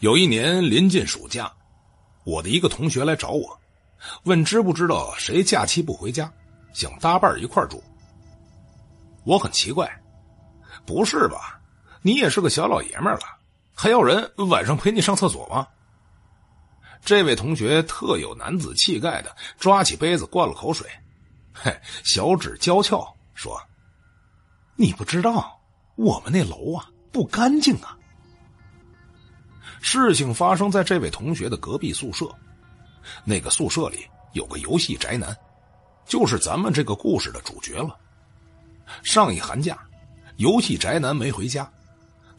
有一年临近暑假，我的一个同学来找我，问知不知道谁假期不回家，想搭伴一块住。我很奇怪，不是吧？你也是个小老爷们了，还要人晚上陪你上厕所吗？这位同学特有男子气概的抓起杯子灌了口水，嘿，小指娇俏说：“你不知道，我们那楼啊不干净啊。”事情发生在这位同学的隔壁宿舍，那个宿舍里有个游戏宅男，就是咱们这个故事的主角了。上一寒假，游戏宅男没回家，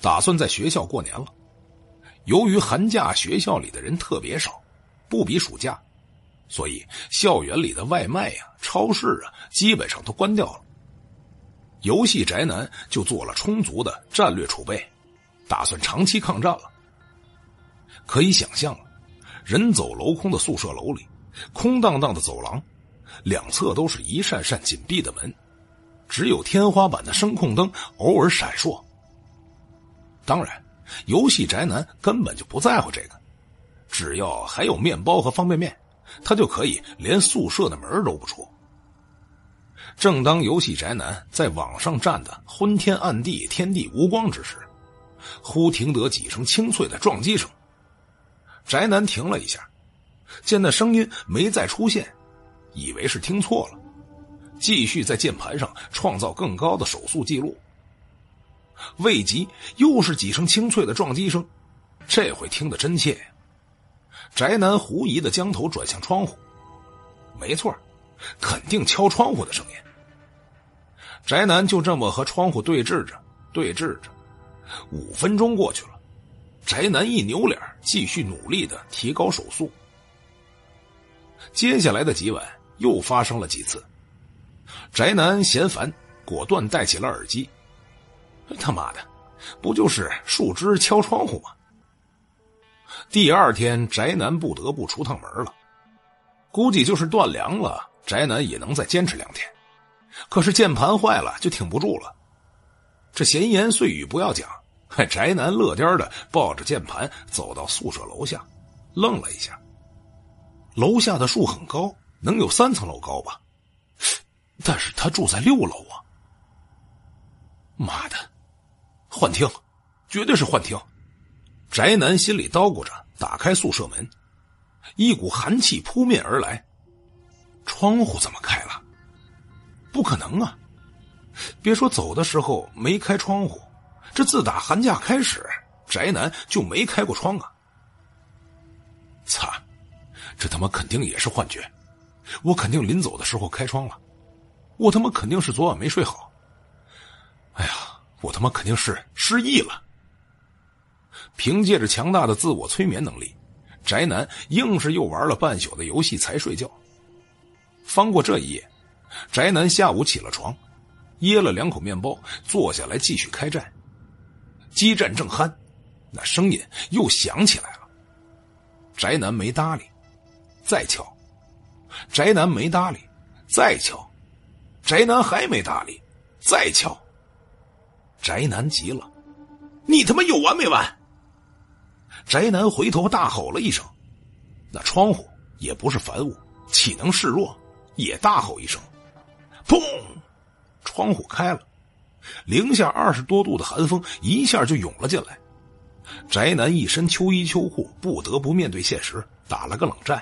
打算在学校过年了。由于寒假学校里的人特别少，不比暑假，所以校园里的外卖呀、超市啊，基本上都关掉了。游戏宅男就做了充足的战略储备，打算长期抗战了。可以想象，人走楼空的宿舍楼里，空荡荡的走廊，两侧都是一扇扇紧闭的门，只有天花板的声控灯偶尔闪烁。当然，游戏宅男根本就不在乎这个，只要还有面包和方便面，他就可以连宿舍的门都不出。正当游戏宅男在网上站的昏天暗地、天地无光之时，忽听得几声清脆的撞击声。宅男停了一下，见那声音没再出现，以为是听错了，继续在键盘上创造更高的手速记录。未及，又是几声清脆的撞击声，这回听得真切。宅男狐疑的将头转向窗户，没错，肯定敲窗户的声音。宅男就这么和窗户对峙着，对峙着，五分钟过去了。宅男一扭脸，继续努力的提高手速。接下来的几晚又发生了几次，宅男嫌烦，果断戴起了耳机。他妈的，不就是树枝敲窗户吗？第二天，宅男不得不出趟门了。估计就是断粮了，宅男也能再坚持两天。可是键盘坏了，就挺不住了。这闲言碎语不要讲。宅男乐颠的抱着键盘走到宿舍楼下，愣了一下。楼下的树很高，能有三层楼高吧？但是他住在六楼啊！妈的，幻听，绝对是幻听！宅男心里叨咕着，打开宿舍门，一股寒气扑面而来。窗户怎么开了？不可能啊！别说走的时候没开窗户。这自打寒假开始，宅男就没开过窗啊！操，这他妈肯定也是幻觉！我肯定临走的时候开窗了，我他妈肯定是昨晚没睡好。哎呀，我他妈肯定是失忆了！凭借着强大的自我催眠能力，宅男硬是又玩了半宿的游戏才睡觉。翻过这一夜，宅男下午起了床，噎了两口面包，坐下来继续开战。激战正酣，那声音又响起来了。宅男没搭理，再敲；宅男没搭理，再敲；宅男还没搭理，再敲。宅男急了：“你他妈有完没完？”宅男回头大吼了一声，那窗户也不是凡物，岂能示弱？也大吼一声：“砰！”窗户开了。零下二十多度的寒风一下就涌了进来，宅男一身秋衣秋裤，不得不面对现实，打了个冷战。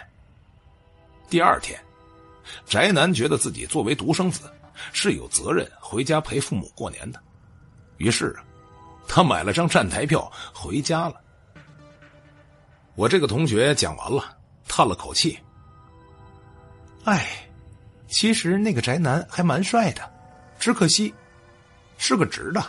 第二天，宅男觉得自己作为独生子是有责任回家陪父母过年的，于是他买了张站台票回家了。我这个同学讲完了，叹了口气：“哎，其实那个宅男还蛮帅的，只可惜。”是个直的。